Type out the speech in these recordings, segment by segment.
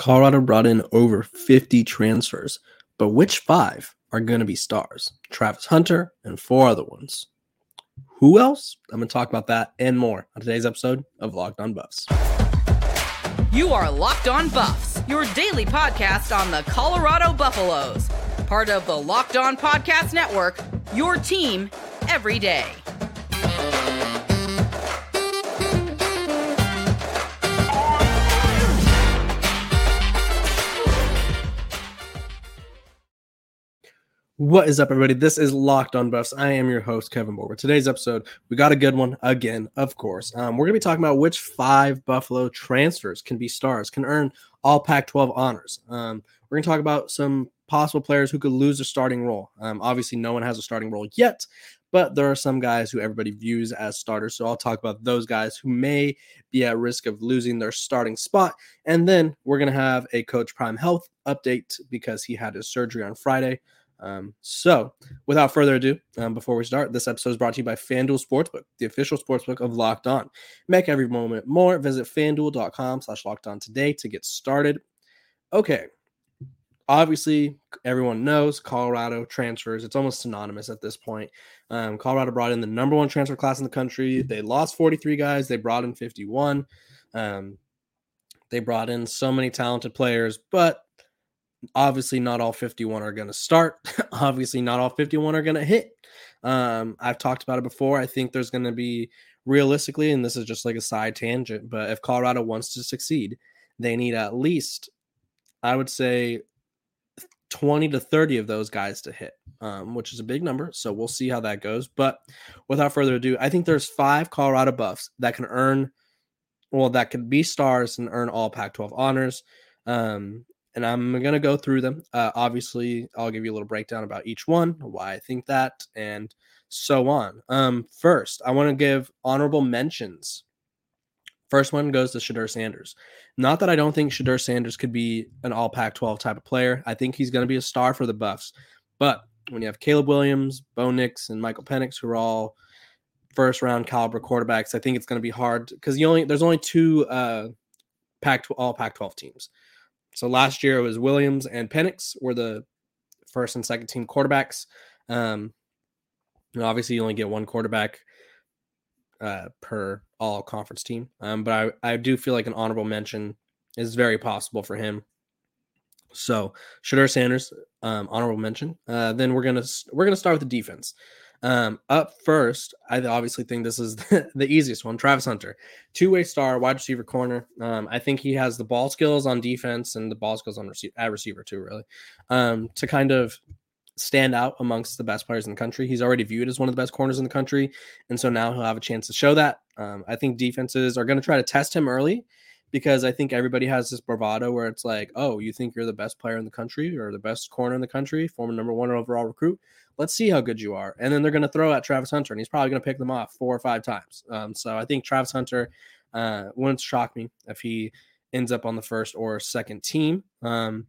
Colorado brought in over 50 transfers, but which five are going to be stars? Travis Hunter and four other ones. Who else? I'm going to talk about that and more on today's episode of Locked On Buffs. You are Locked On Buffs, your daily podcast on the Colorado Buffaloes, part of the Locked On Podcast Network, your team every day. What is up, everybody? This is Locked On Buffs. I am your host, Kevin Borba. Today's episode, we got a good one again, of course. Um, we're going to be talking about which five Buffalo transfers can be stars, can earn all Pac 12 honors. Um, we're going to talk about some possible players who could lose a starting role. Um, obviously, no one has a starting role yet, but there are some guys who everybody views as starters. So I'll talk about those guys who may be at risk of losing their starting spot. And then we're going to have a Coach Prime Health update because he had his surgery on Friday. Um, so, without further ado, um, before we start, this episode is brought to you by FanDuel Sportsbook, the official sportsbook of Locked On. Make every moment more. Visit fanduel.com slash locked on today to get started. Okay. Obviously, everyone knows Colorado transfers. It's almost synonymous at this point. Um, Colorado brought in the number one transfer class in the country. They lost 43 guys, they brought in 51. Um, they brought in so many talented players, but obviously not all 51 are going to start. Obviously not all 51 are going to hit. Um i've talked about it before. I think there's going to be realistically and this is just like a side tangent but if colorado wants to succeed they need at least i would say 20 to 30 of those guys to hit um, which is a big number so we'll see how that goes. But without further ado i think there's five colorado buffs that can earn well that could be stars and earn all pac 12 honors. Um, and I'm going to go through them. Uh, obviously, I'll give you a little breakdown about each one, why I think that, and so on. Um, first, I want to give honorable mentions. First one goes to Shedeur Sanders. Not that I don't think Shedeur Sanders could be an all Pac 12 type of player. I think he's going to be a star for the Buffs. But when you have Caleb Williams, Bo Nix, and Michael Penix, who are all first round caliber quarterbacks, I think it's going to be hard because only there's only two uh, Pac all Pac 12 teams. So last year it was Williams and Penix were the first and second team quarterbacks. Um, obviously, you only get one quarterback uh, per all conference team. Um, but I, I do feel like an honorable mention is very possible for him. So Shedeur Sanders, um, honorable mention. Uh, then we're gonna we're gonna start with the defense. Um, up first, I obviously think this is the, easiest one. Travis Hunter, two way star, wide receiver corner. Um, I think he has the ball skills on defense and the ball skills on receiver, at receiver too, really, um, to kind of stand out amongst the best players in the country. He's already viewed as one of the best corners in the country, and so now he'll have a chance to show that. Um, I think defenses are going to try to test him early because I think everybody has this bravado where it's like, oh, you think you're the best player in the country or the best corner in the country, former number one overall recruit. Let's see how good you are. And then they're going to throw at Travis Hunter, and he's probably going to pick them off four or five times. Um, so I think Travis Hunter uh, wouldn't shock me if he ends up on the first or second team. Um,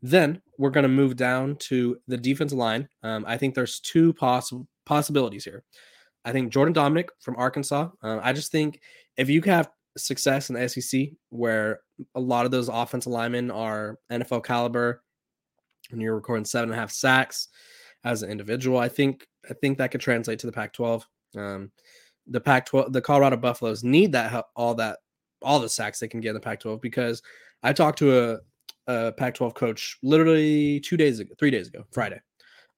then we're going to move down to the defensive line. Um, I think there's two possible possibilities here. I think Jordan Domineck from Arkansas. Uh, I just think if you have success in the SEC where a lot of those offensive linemen are NFL caliber and you're recording seven and a half sacks as an individual. I think I think that could translate to the Pac-12. Um, the Pac-12, the Colorado Buffaloes need that all that all the sacks they can get in the Pac-12 because I talked to a, a Pac-12 coach literally two days ago, three days ago, Friday,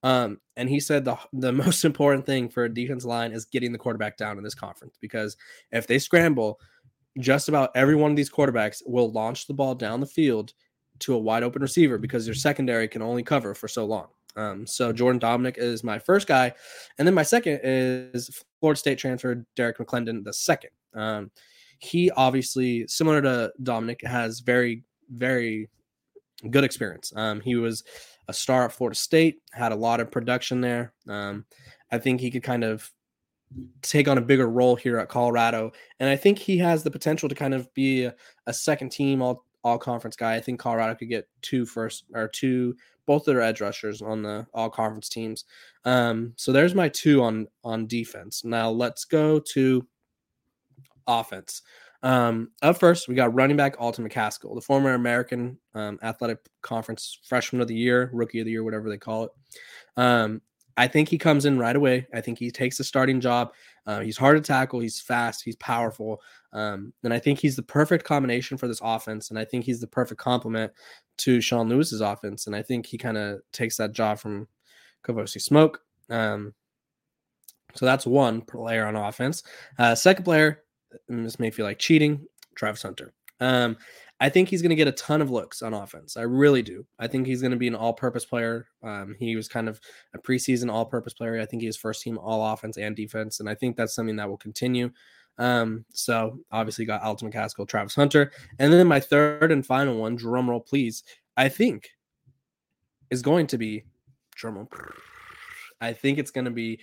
um, and he said the the most important thing for a defense line is getting the quarterback down in this conference because if they scramble, just about every one of these quarterbacks will launch the ball down the field to a wide open receiver because your secondary can only cover for so long. Um, so Jordan Domineck is my first guy, and then my second is Florida State transfer Derrick McLendon the second. Um, he obviously similar to Domineck, has very very good experience. Um, he was a star at Florida State, had a lot of production there. Um, I think he could kind of take on a bigger role here at Colorado. And I think he has the potential to kind of be a, a second team all all conference guy. I think Colorado could get two first or two both of their edge rushers on the all conference teams. Um, so there's my two on on defense. Now let's go to offense. Um, up first, we got running back Alton McCaskill, the former American um, Athletic Conference Freshman of the Year, Rookie of the Year, whatever they call it. Um, I think he comes in right away. I think he takes the starting job. Uh, he's hard to tackle. He's fast. He's powerful. Um, and I think he's the perfect combination for this offense. And I think he's the perfect complement to Sean Lewis's offense. And I think he kind of takes that job from Kavosiey Smoke. Um, so that's one player on offense. Uh, second player, this may feel like cheating, Travis Hunter. Um, I think he's going to get a ton of looks on offense. I really do. I think he's going to be an all-purpose player. Um, he was kind of a preseason all-purpose player. I think he was first team all offense and defense, and I think that's something that will continue. Um, so obviously got Alton McCaskill, Travis Hunter, and then my third and final one, drum roll please. I think is going to be drum roll. I think it's going to be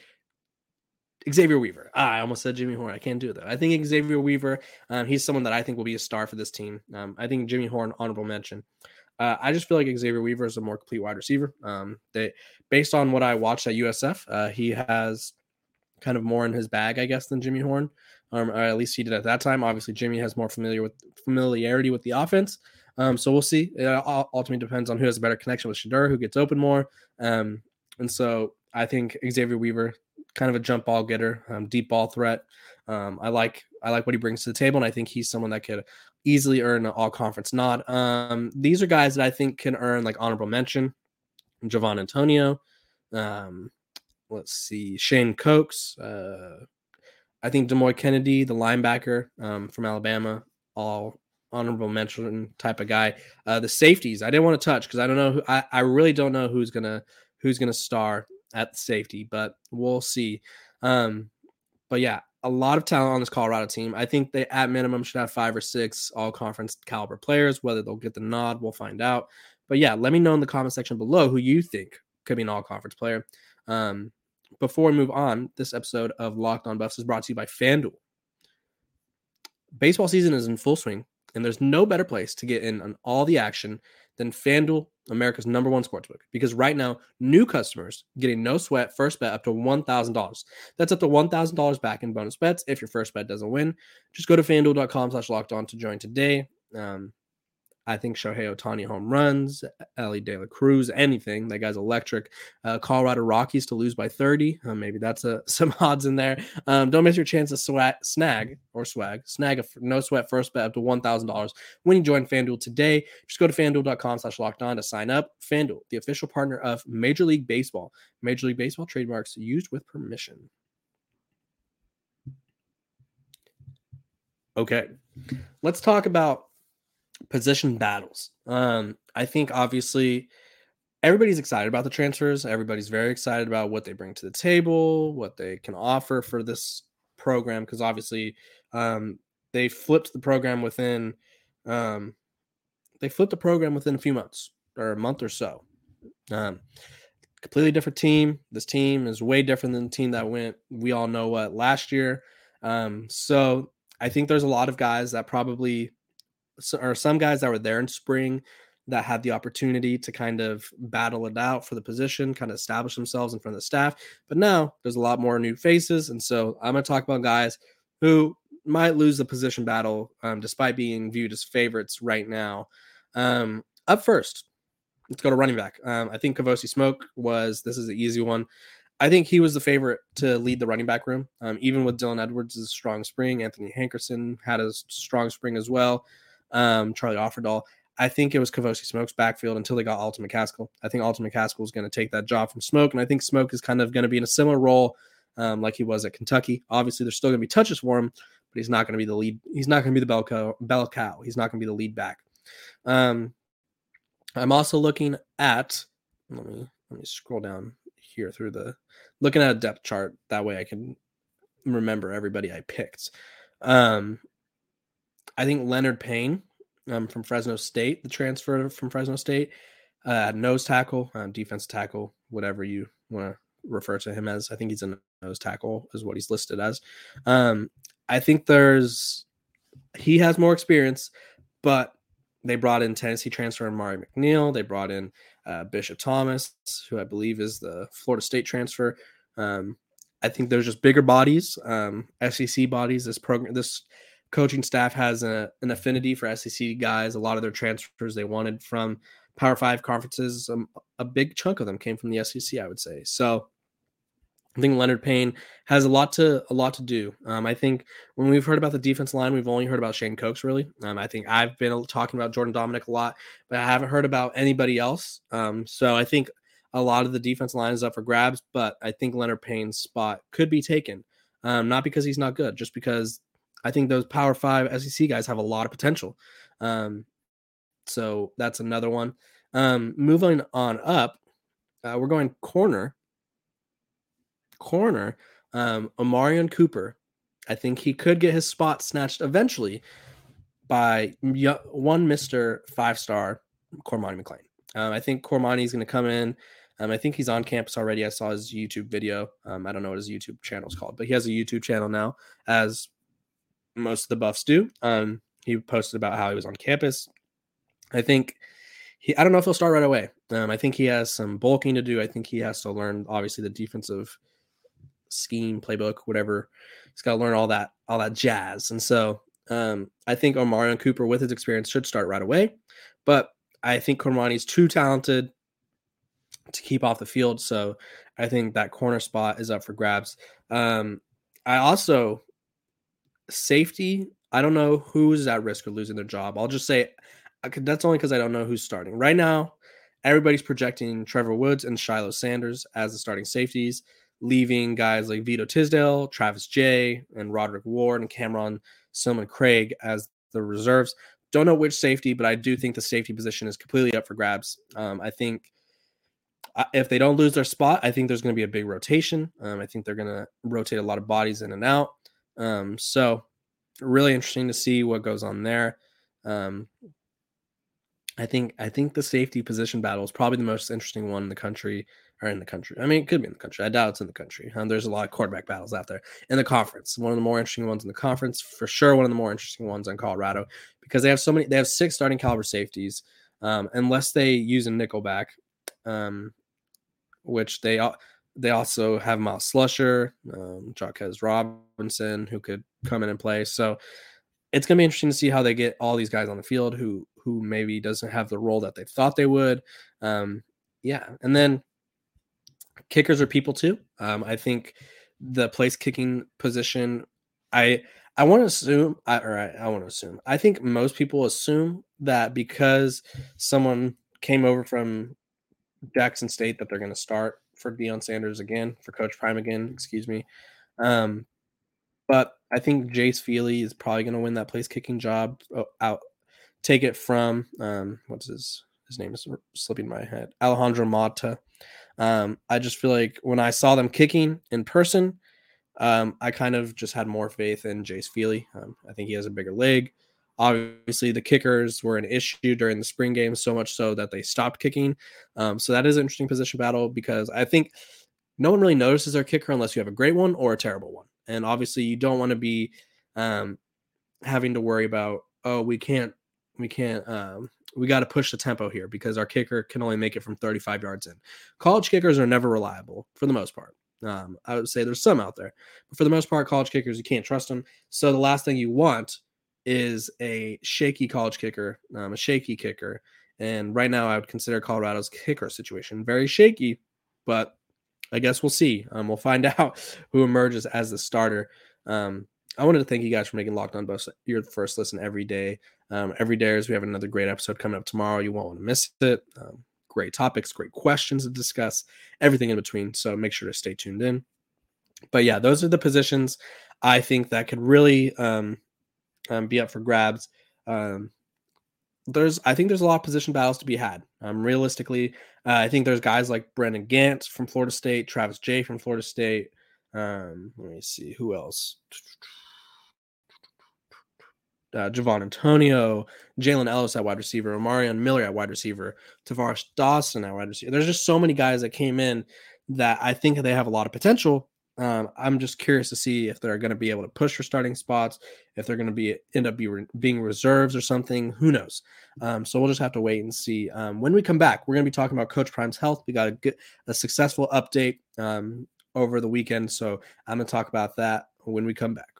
Xavier Weaver. Ah, I almost said Jimmy Horn. I can't do that. I think Xavier Weaver, um, he's someone that I think will be a star for this team. Um, I think Jimmy Horn, honorable mention. Uh, I just feel like Xavier Weaver is a more complete wide receiver. Um, they, based on what I watched at USF, uh, he has kind of more in his bag, I guess, than Jimmy Horn, um, or at least he did at that time. Obviously, Jimmy has more familiar with familiarity with the offense. Um, so we'll see. It ultimately depends on who has a better connection with Shedeur, who gets open more. Um, and so I think Xavier Weaver kind of a jump ball getter, um, deep ball threat. Um, I like I like what he brings to the table, and I think he's someone that could easily earn an all conference nod. Um, these are guys that I think can earn like honorable mention. Javon Antonio, um, let's see, Shane Cokes. Uh, I think Demouy Kennedy, the linebacker um, from Alabama, all honorable mention type of guy. Uh, the safeties, I didn't want to touch because I don't know. Who, I I really don't know who's gonna who's gonna star at safety, but we'll see. Um, but yeah, a lot of talent on this Colorado team. I think they at minimum should have five or six all conference caliber players. Whether they'll get the nod, we'll find out. But yeah, let me know in the comment section below who you think could be an all conference player. Um, before we move on, this episode of Locked On Buffs is brought to you by FanDuel. Baseball season is in full swing, and there's no better place to get in on all the action than FanDuel, America's number one sportsbook. Because right now, new customers getting no sweat first bet up to $1,000. That's up to $1,000 back in bonus bets if your first bet doesn't win. Just go to fanduel.com slash locked on to join today. Um, I think Shohei Ohtani home runs, Elly De La Cruz, anything. That guy's electric. Uh, Colorado Rockies to lose by 30. Uh, maybe that's a, some odds in there. Um, don't miss your chance to swag, snag or swag, snag a no sweat first bet up to $1,000 when you join FanDuel today. Just go to fanduel.com slash locked on to sign up. FanDuel, the official partner of Major League Baseball. Major League Baseball trademarks used with permission. Okay, let's talk about position battles. Um, I think obviously everybody's excited about the transfers. Everybody's very excited about what they bring to the table, what they can offer for this program, because obviously um, they flipped the program within um, they flipped the program within a few months or a month or so. Um, completely different team. This team is way different than the team that went. We all know what last year. Um, so I think there's a lot of guys that probably or some guys that were there in spring that had the opportunity to kind of battle it out for the position, kind of establish themselves in front of the staff. But now there's a lot more new faces. And so I'm going to talk about guys who might lose the position battle um, despite being viewed as favorites right now. Um, up first, let's go to running back. Um, I think Kavosiey Smoke was, this is an easy one. I think he was the favorite to lead the running back room, um, even with Dylan Edwards' strong spring. Anthony Hankerson had a strong spring as well um, Charlie Offerdahl. I think it was Kavosiey Smoke's backfield until they got Alton McCaskill. I think Alton McCaskill is going to take that job from Smoke, and I think Smoke is kind of going to be in a similar role um, like he was at Kentucky. Obviously, there's still going to be touches for him, but he's not going to be the lead. He's not going to be the bell cow. Bell cow. He's not going to be the lead back. Um, I'm also looking at. Let me let me scroll down here through the looking at a depth chart. That way, I can remember everybody I picked. Um, I think Leonard Payne um, from Fresno State, the transfer from Fresno State, uh, nose tackle, um, defense tackle, whatever you want to refer to him as. I think he's a nose tackle, is what he's listed as. Um, I think there's he has more experience, but they brought in Tennessee transfer Amari McNeill. They brought in uh, Bishop Thomas, who I believe is the Florida State transfer. Um, I think there's just bigger bodies, um, SEC bodies. This program, this coaching staff has a, an affinity for SEC guys. A lot of their transfers they wanted from Power Five conferences, um, a big chunk of them came from the SEC, I would say. So I think Leonard Payne has a lot to a lot to do. Um, I think when we've heard about the defense line, we've only heard about Shane Cokes. Really, um, I think I've been talking about Jordan Domineck a lot, but I haven't heard about anybody else. Um, so I think a lot of the defense line is up for grabs, but I think Leonard Payne's spot could be taken. Um, not because he's not good, just because I think those Power Five SEC guys have a lot of potential. Um, so that's another one. Um, moving on up, uh, we're going corner corner, um, Cooper, I think he could get his spot snatched eventually by one Mister Five Star Cormani McClain. Um, I think Cormani is going to come in. Um, I think he's on campus already. I saw his YouTube video. Um, I don't know what his YouTube channel is called, but he has a YouTube channel now, as most of the buffs do. Um, he posted about how he was on campus. I think he. I don't know if he'll start right away. Um, I think he has some bulking to do. I think he has to learn, obviously, the defensive scheme, playbook, whatever. He's got to learn all that, all that jazz. And so um, I think Omarion Cooper, with his experience, should start right away. But I think Cormani's too talented to keep off the field. So I think that corner spot is up for grabs. Um, I also safety. I don't know who's at risk of losing their job. I'll just say that's only because I don't know who's starting right now. Everybody's projecting Trevor Woods and Shiloh Sanders as the starting safeties leaving guys like Vito Tisdale, Travis Jay, and Roderick Ward and Cameron Silmon Craig as the reserves. Don't know which safety, but I do think the safety position is completely up for grabs. Um, I think uh, if they don't lose their spot, I think there's going to be a big rotation. Um, I think they're going to rotate a lot of bodies in and out. Um, so, really interesting to see what goes on there. Um, I think I think the safety position battle is probably the most interesting one in the country or in the country. I mean, it could be in the country. I doubt it's in the country. Um, there's a lot of quarterback battles out there in the conference. One of the more interesting ones in the conference, for sure. One of the more interesting ones in Colorado because they have so many. They have six starting caliber safeties, um, unless they use a nickelback, um, which they they also have Myles Slusher, um, Jahquez Robinson, who could come in and play. So it's gonna be interesting to see how they get all these guys on the field who who maybe doesn't have the role that they thought they would. Um, yeah, and then kickers are people too. Um, I think the place kicking position, I I want to assume, I, or I, I want to assume, I think most people assume that because someone came over from Jackson State that they're going to start for Deion Sanders again, for Coach Prime again, excuse me. Um, but I think Jace Feely is probably going to win that place kicking job oh, out. Take it from um, what's his his name is slipping my head. Alejandro Mata. Um, I just feel like when I saw them kicking in person, um, I kind of just had more faith in Jace Feely. Um, I think he has a bigger leg. Obviously, the kickers were an issue during the spring game, so much so that they stopped kicking. Um, so that is an interesting position battle because I think no one really notices their kicker unless you have a great one or a terrible one. And obviously, you don't want to be um, having to worry about oh we can't we can't um, we got to push the tempo here because our kicker can only make it from 35 yards in. College kickers are never reliable for the most part. Um, I would say there's some out there, but for the most part, college kickers you can't trust them. So the last thing you want is a shaky college kicker, um, a shaky kicker. And right now, I would consider Colorado's kicker situation very shaky, but I guess we'll see. Um, we'll find out who emerges as the starter. Um, I wanted to thank you guys for making Locked On your first listen every day. Um, every day as we have another great episode coming up tomorrow. You won't want to miss it. Um, great topics, great questions to discuss, everything in between. So make sure to stay tuned in. But yeah, those are the positions I think that could really um, um, be up for grabs. Um, there's, I think there's a lot of position battles to be had. Um, realistically, uh, I think there's guys like Brendan Gant from Florida State, Travis Jay from Florida State. Um, let me see who else uh, Javon Antonio, Jalen Ellis at wide receiver, Marion Miller at wide receiver, Tavares Dawson at wide receiver. There's just so many guys that came in that I think they have a lot of potential. Um, I'm just curious to see if they're going to be able to push for starting spots, if they're going to be end up be re- being reserves or something. Who knows? Um, so we'll just have to wait and see. Um, when we come back, we're going to be talking about Coach Prime's health. We got a good, a successful update um, over the weekend, so I'm going to talk about that when we come back.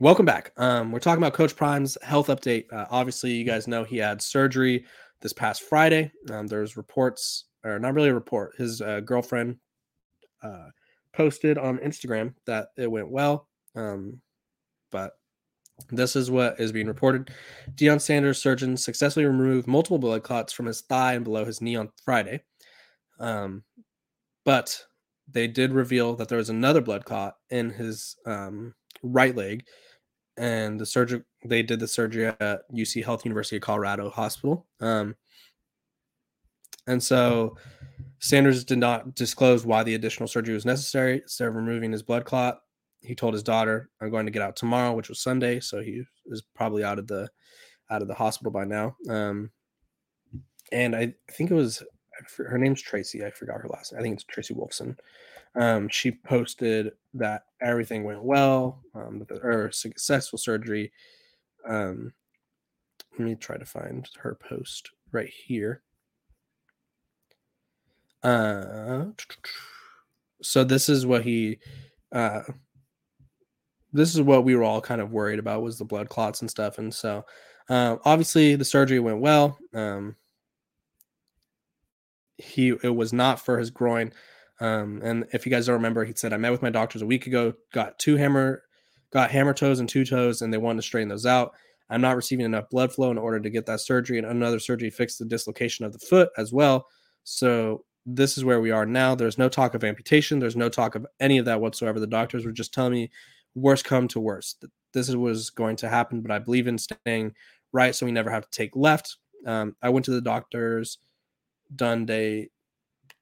welcome back. Um, we're talking about Coach Prime's health update. Uh, obviously, you guys know he had surgery this past Friday. Um, there's reports, or not really a report. His uh, girlfriend uh, posted on Instagram that it went well. Um, but this is what is being reported. Deion Sanders' surgeon successfully removed multiple blood clots from his thigh and below his knee on Friday. Um, but they did reveal that there was another blood clot in his um, right leg, and the surgery they did the surgery at UC Health University of Colorado Hospital. Um, and so Sanders did not disclose why the additional surgery was necessary instead of removing his blood clot he told his daughter, "I'm going to get out tomorrow," which was Sunday, so he is probably out of the out of the hospital by now. Um, and I, think it was her name's Tracy. I forgot her last name. I think it's Tracy Wolfson. Um, she posted that everything went well, um, or successful surgery. Um, let me try to find her post right here. Uh, so this is what he uh, this is what we were all kind of worried about was the blood clots and stuff. And so, uh, obviously, the surgery went well. Um, he it was not for his groin. Um, and if you guys don't remember, he said I met with my doctors a week ago, got two hammer, got hammer toes and two toes, and they wanted to straighten those out. I'm not receiving enough blood flow in order to get that surgery, and another surgery fixed the dislocation of the foot as well. So this is where we are now. There's no talk of amputation. There's no talk of any of that whatsoever. The doctors were just telling me worst come to worst. This was going to happen, but I believe in staying right so we never have to take left. Um, I went to the doctor's done day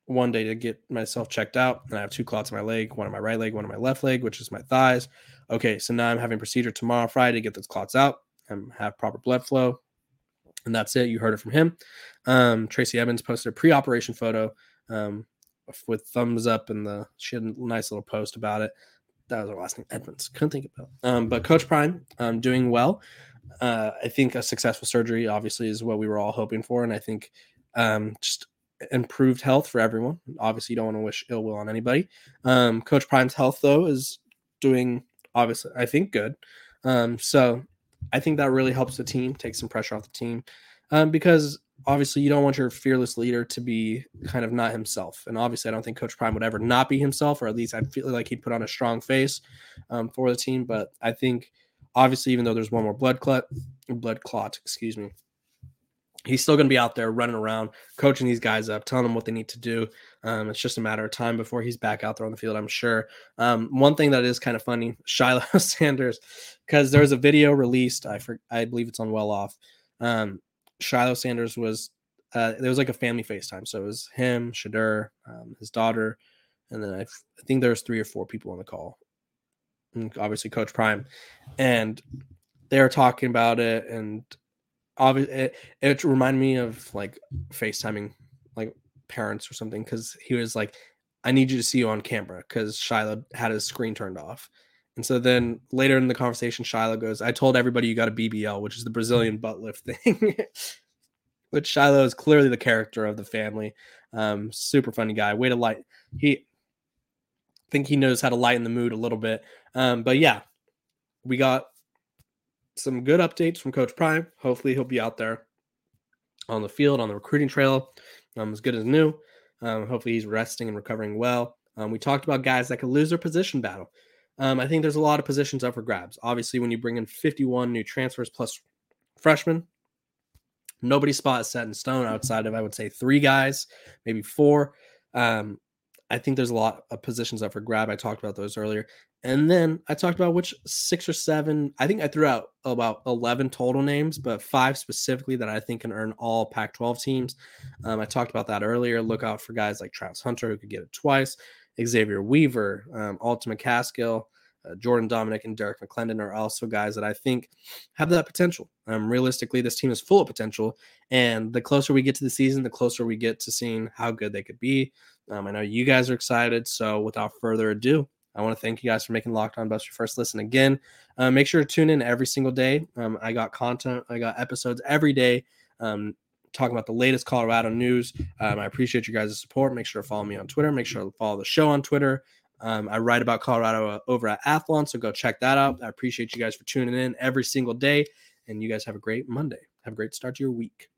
one day to get myself checked out, and I have two clots in my leg, one on my right leg, one on my left leg, which is my thighs. Okay, so now I'm having procedure tomorrow, Friday, to get those clots out and have proper blood flow. And that's it. You heard it from him. Um, Tracy Evans posted a pre-operation photo um, with thumbs up, and the she had a nice little post about it that was her last name, Edmonds. Couldn't think about. Um, but Coach Prime, um, doing well. Uh, I think a successful surgery obviously is what we were all hoping for, and I think um, just improved health for everyone. Obviously, you don't want to wish ill will on anybody. Um, Coach Prime's health though is doing obviously, I think good. Um, so I think that really helps the team, take some pressure off the team, um, because obviously you don't want your fearless leader to be kind of not himself. And obviously, I don't think Coach Prime would ever not be himself, or at least I feel like he'd put on a strong face um, for the team. But I think obviously, even though there's one more blood clot, blood clot, excuse me, he's still going to be out there running around, coaching these guys up, telling them what they need to do. Um, it's just a matter of time before he's back out there on the field, I'm sure. Um, one thing that is kind of funny, Shiloh Sanders, because there was a video released, I for, I believe it's on Well Off. Um, Shiloh Sanders was uh, there was like a family FaceTime. So it was him, Shedeur, um, his daughter, and then I, f- I think there was three or four people on the call. And obviously, Coach Prime, and they were talking about it, and obviously, it, it reminded me of like FaceTiming like parents or something because he was like, "I need you to see you on camera," because Shiloh had his screen turned off. And so then later in the conversation, Shiloh goes, I told everybody you got a BBL, which is the Brazilian butt lift thing. which Shiloh is clearly the character of the family. Um, super funny guy. Way to light. He I think he knows how to lighten the mood a little bit. Um, but yeah, we got some good updates from Coach Prime. Hopefully he'll be out there on the field, on the recruiting trail, um, as good as new. Um, hopefully he's resting and recovering well. Um, we talked about guys that could lose their position battle. Um, I think there's a lot of positions up for grabs. Obviously, when you bring in 51 new transfers plus freshmen, nobody's spot is set in stone outside of, I would say, three guys, maybe four. Um, I think there's a lot of positions up for grab. I talked about those earlier. And then I talked about which six or seven, I think I threw out about 11 total names, but five specifically that I think can earn all Pac 12 teams. Um, I talked about that earlier. Look out for guys like Travis Hunter, who could get it twice. Xavier Weaver, um, Alton McCaskill, uh, Jordan Domineck, and Derrick McLendon are also guys that I think have that potential. Um, realistically, this team is full of potential, and the closer we get to the season, the closer we get to seeing how good they could be. Um, I know you guys are excited, so without further ado, I want to thank you guys for making Locked On your first listen again. Uh, make sure to tune in every single day. Um, I got content, I got episodes every day. Um, talking about the latest Colorado news. Um, I appreciate you guys' support. Make sure to follow me on Twitter. Make sure to follow the show on Twitter. Um, I write about Colorado uh, over at Athlon, so go check that out. I appreciate you guys for tuning in every single day, and you guys have a great Monday. Have a great start to your week.